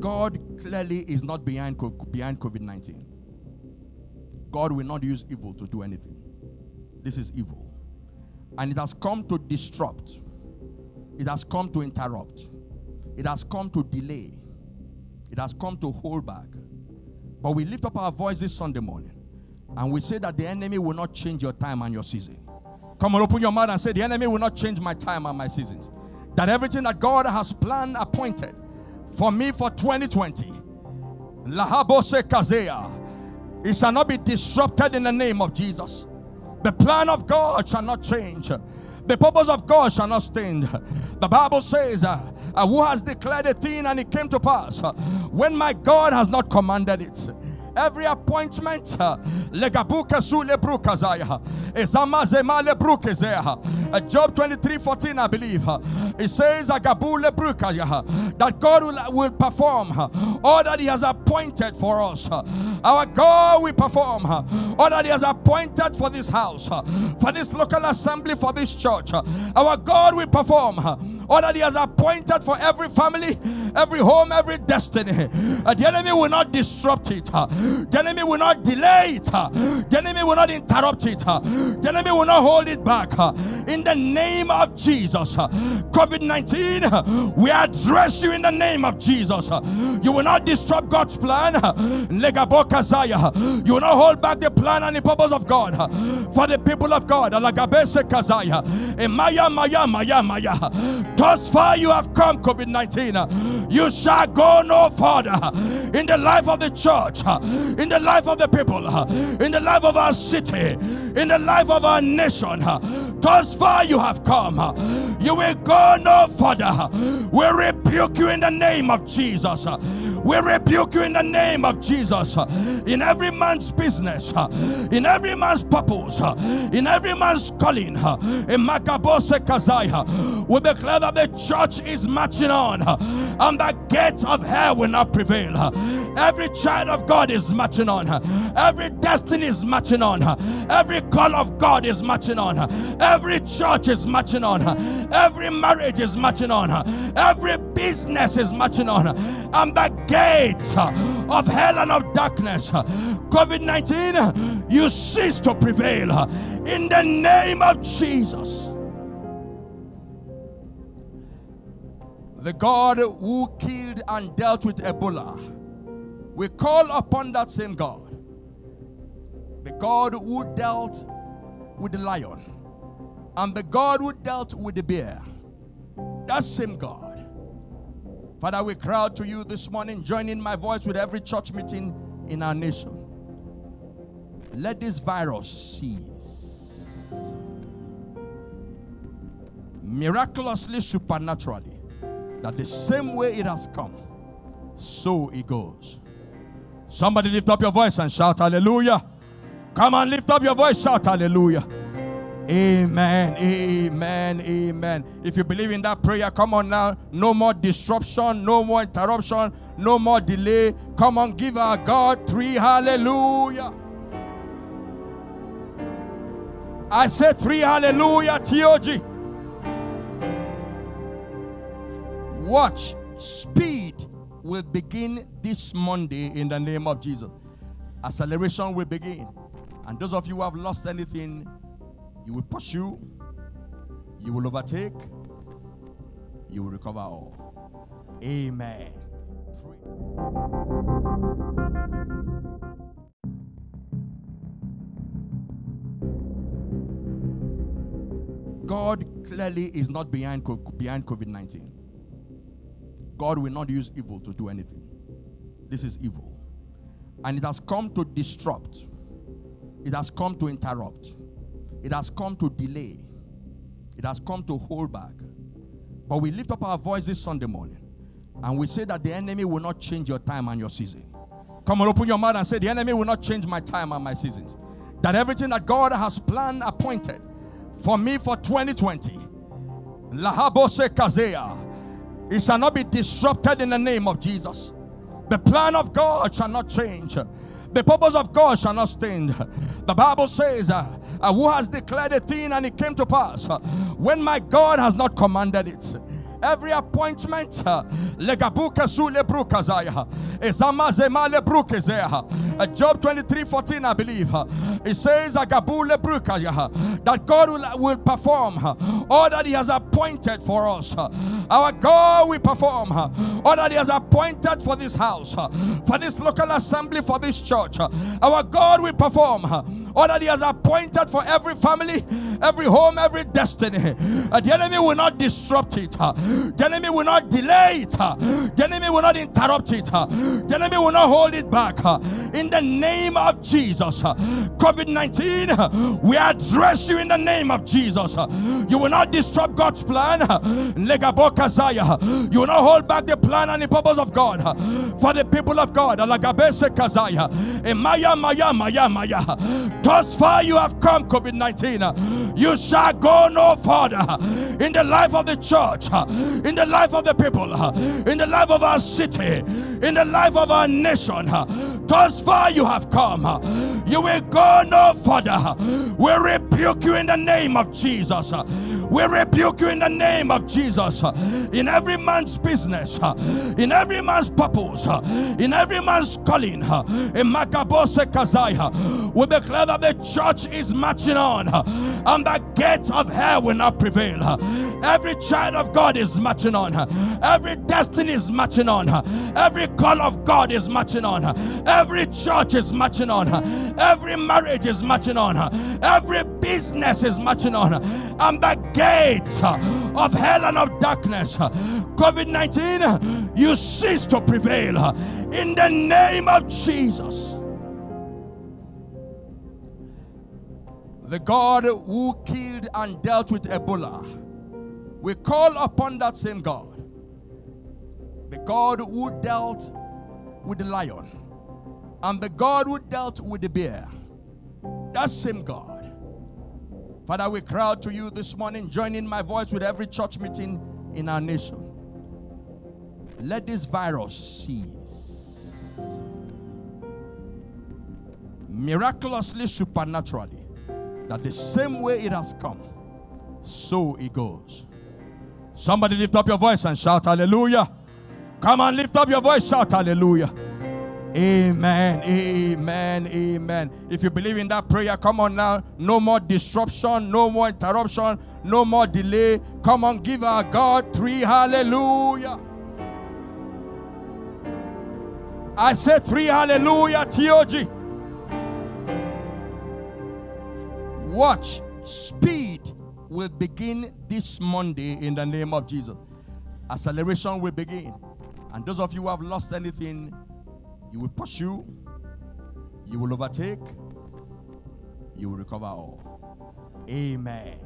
God clearly is not behind, behind COVID 19. God will not use evil to do anything. This is evil. And it has come to disrupt, it has come to interrupt, it has come to delay, it has come to hold back. But we lift up our voice this Sunday morning and we say that the enemy will not change your time and your season. Come on, open your mouth and say, The enemy will not change my time and my seasons. That everything that God has planned, appointed for me for 2020, Lahabose Kazea, it shall not be disrupted in the name of Jesus. The plan of God shall not change. The purpose of God shall not stand. The Bible says, uh, uh, Who has declared a thing and it came to pass uh, when my God has not commanded it? Every appointment. Uh, Legabuka sule brukazaya. Ezama zemale brukezea. Uh, Job 23 14, I believe. Uh, it says Agabule brukaya uh, that God will, will perform uh, all that He has appointed for us. Uh. Our God will perform all that He has appointed for this house, for this local assembly, for this church. Our God will perform all that He has appointed for every family, every home, every destiny. Uh, the enemy will not disrupt it. Uh, the enemy will not delay it. Uh, the enemy will not interrupt it. The enemy will not hold it back. In the name of Jesus. COVID 19, we address you in the name of Jesus. You will not disrupt God's plan. You will not hold back the plan and the purpose of God for the people of God. Thus far you have come, COVID 19. You shall go no further in the life of the church in the life of the people, in the life of our city, in the life of our nation. Thus far you have come. You will go no further. We rebuke you in the name of Jesus. We rebuke you in the name of Jesus. In every man's business, in every man's purpose, in every man's calling. In Makabose Kazaya, we declare that the church is marching on and the gates of hell will not prevail. Every child of God is marching on. Her, every destiny is marching on. Her, every call of God is marching on. Her, every church is marching on. Her. Every marriage is marching on. Her, every business is marching on. Her, and the gates of hell and of darkness, COVID 19, you cease to prevail in the name of Jesus. The God who killed and dealt with Ebola, we call upon that same God. The God who dealt with the lion, and the God who dealt with the bear. That same God Father, we cry out to you this morning, joining my voice with every church meeting in our nation. Let this virus cease. Miraculously, supernaturally, that the same way it has come, so it goes. Somebody lift up your voice and shout hallelujah. Come on, lift up your voice, shout hallelujah. Amen. Amen. Amen. If you believe in that prayer, come on now. No more disruption, no more interruption, no more delay. Come on, give our God three hallelujah. I said three hallelujah, TOG. Watch, speed will begin this Monday in the name of Jesus. Acceleration will begin. And those of you who have lost anything, you will pursue, you will overtake, you will recover all. Amen. God clearly is not behind, behind COVID 19. God will not use evil to do anything. This is evil. And it has come to disrupt, it has come to interrupt, it has come to delay. It has come to hold back. But we lift up our voice this Sunday morning and we say that the enemy will not change your time and your season. Come on, open your mouth and say, The enemy will not change my time and my seasons. That everything that God has planned, appointed for me for 2020, Lahabose Kazea, it shall not be disrupted in the name of Jesus. The plan of God shall not change. The purpose of God shall not stand. The Bible says, uh, uh, Who has declared a thing and it came to pass uh, when my God has not commanded it? every appointment, uh. Uh, Job 23 14, I believe, uh, it says that God will, will perform all that He has appointed for us. Our God will perform all that He has appointed for this house, for this local assembly, for this church. Our God will perform uh, all that He has appointed for every family, every home, every destiny. Uh, the enemy will not disrupt it. uh, The enemy will not delay it. uh, The enemy will not interrupt it. uh, The enemy will not hold it back. uh, In the name of Jesus. COVID 19, we address you in the name of Jesus. uh, You will not disrupt God's plan. uh. You will not hold back the plan and the purpose of God uh, for the people of God. Thus far you have come, COVID 19. You shall go no further in the life of the church, in the life of the people, in the life of our city, in the life of our nation. Thus far you have come. You will go no further. We rebuke you in the name of Jesus. We rebuke you in the name of Jesus. In every man's business, in every man's purpose, in every man's calling. In Makabose Kazaya, we declare that the church is marching on and the gates of hell will not prevail. Every child of God is marching on. Every destiny is marching on. Every call of God is marching on. Every church is marching on. Every marriage is marching on. Every business is marching on. And the gates of hell and of darkness, COVID 19, you cease to prevail. In the name of Jesus. The God who killed and dealt with Ebola, we call upon that same God. The God who dealt with the lion, and the God who dealt with the bear. That same God. Father, we cry out to you this morning, joining my voice with every church meeting in our nation. Let this virus cease. Miraculously, supernaturally, that the same way it has come, so it goes. Somebody lift up your voice and shout hallelujah. Come on, lift up your voice, shout hallelujah. Amen, amen, amen. If you believe in that prayer, come on now. No more disruption, no more interruption, no more delay. Come on, give our God three hallelujah. I said three hallelujah, TOG. Watch, speed will begin this Monday in the name of Jesus. Acceleration will begin. And those of you who have lost anything, you will pursue, you will overtake, you will recover all. Amen.